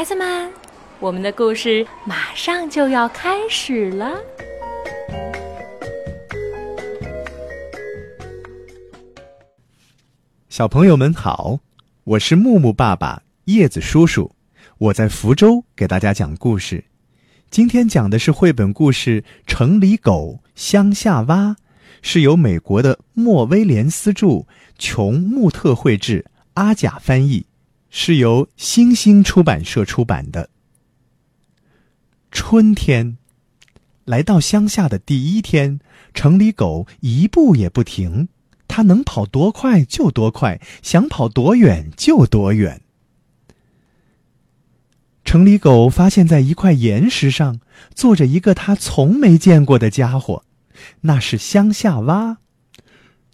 孩子们，我们的故事马上就要开始了。小朋友们好，我是木木爸爸、叶子叔叔，我在福州给大家讲故事。今天讲的是绘本故事《城里狗乡下蛙》，是由美国的莫威廉斯著，琼穆特绘制，阿甲翻译，是由星星出版社出版的。春天来到乡下的第一天，城里狗一步也不停。它能跑多快就多快，想跑多远就多远。城里狗发现，在一块岩石上坐着一个它从没见过的家伙，那是乡下蛙。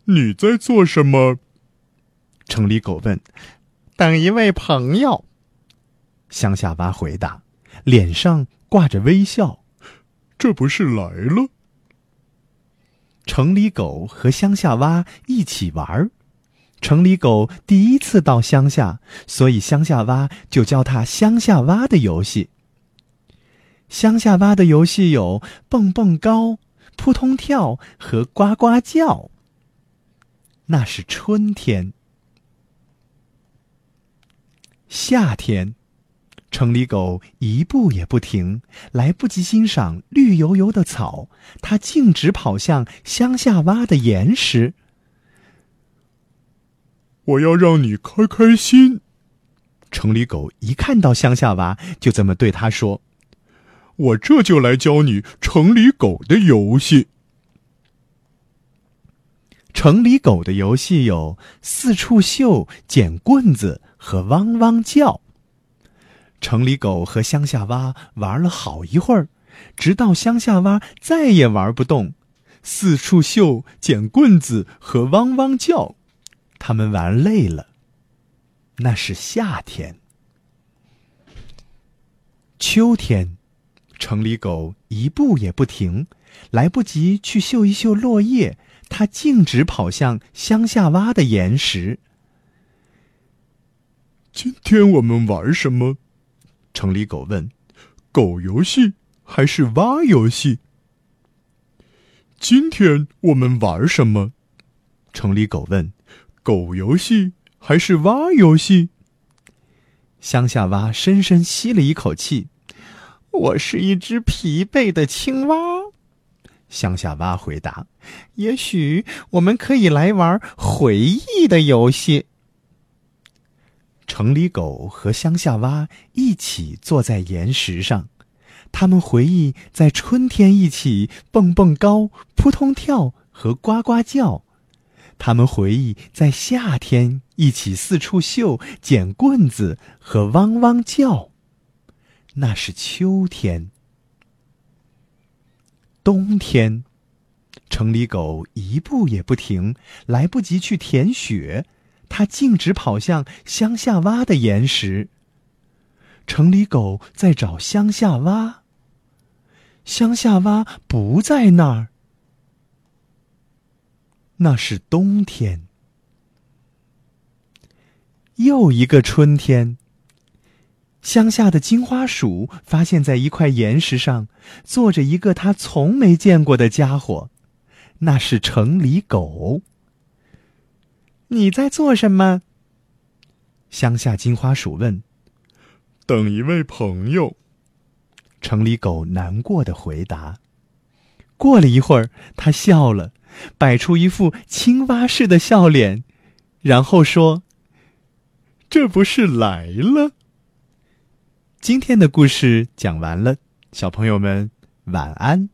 你在做什么？城里狗问。等一位朋友。乡下蛙回答，脸上挂着微笑。这不是来了？城里狗和乡下蛙一起玩儿。城里狗第一次到乡下，所以乡下蛙就教它乡下蛙的游戏。乡下蛙的游戏有蹦蹦高、扑通跳和呱呱叫。那是春天。夏天。城里狗一步也不停，来不及欣赏绿油油的草，它径直跑向乡下挖的岩石。我要让你开开心。城里狗一看到乡下娃，就这么对他说：“我这就来教你城里狗的游戏。城里狗的游戏有四处嗅、捡棍子和汪汪叫。”城里狗和乡下蛙玩了好一会儿，直到乡下蛙再也玩不动，四处嗅、捡棍子和汪汪叫，他们玩累了。那是夏天。秋天，城里狗一步也不停，来不及去嗅一嗅落叶，它径直跑向乡下蛙的岩石。今天我们玩什么？城里狗问：“狗游戏还是蛙游戏？”今天我们玩什么？城里狗问：“狗游戏还是蛙游戏？”乡下蛙深深吸了一口气：“我是一只疲惫的青蛙。”乡下蛙回答：“也许我们可以来玩回忆的游戏。”城里狗和乡下蛙一起坐在岩石上，他们回忆在春天一起蹦蹦高、扑通跳和呱呱叫；他们回忆在夏天一起四处嗅、捡棍子和汪汪叫。那是秋天。冬天，城里狗一步也不停，来不及去舔雪。它径直跑向乡下蛙的岩石。城里狗在找乡下蛙。乡下蛙不在那儿。那是冬天。又一个春天。乡下的金花鼠发现，在一块岩石上坐着一个它从没见过的家伙，那是城里狗。你在做什么？乡下金花鼠问。等一位朋友。城里狗难过的回答。过了一会儿，他笑了，摆出一副青蛙似的笑脸，然后说：“这不是来了。”今天的故事讲完了，小朋友们晚安。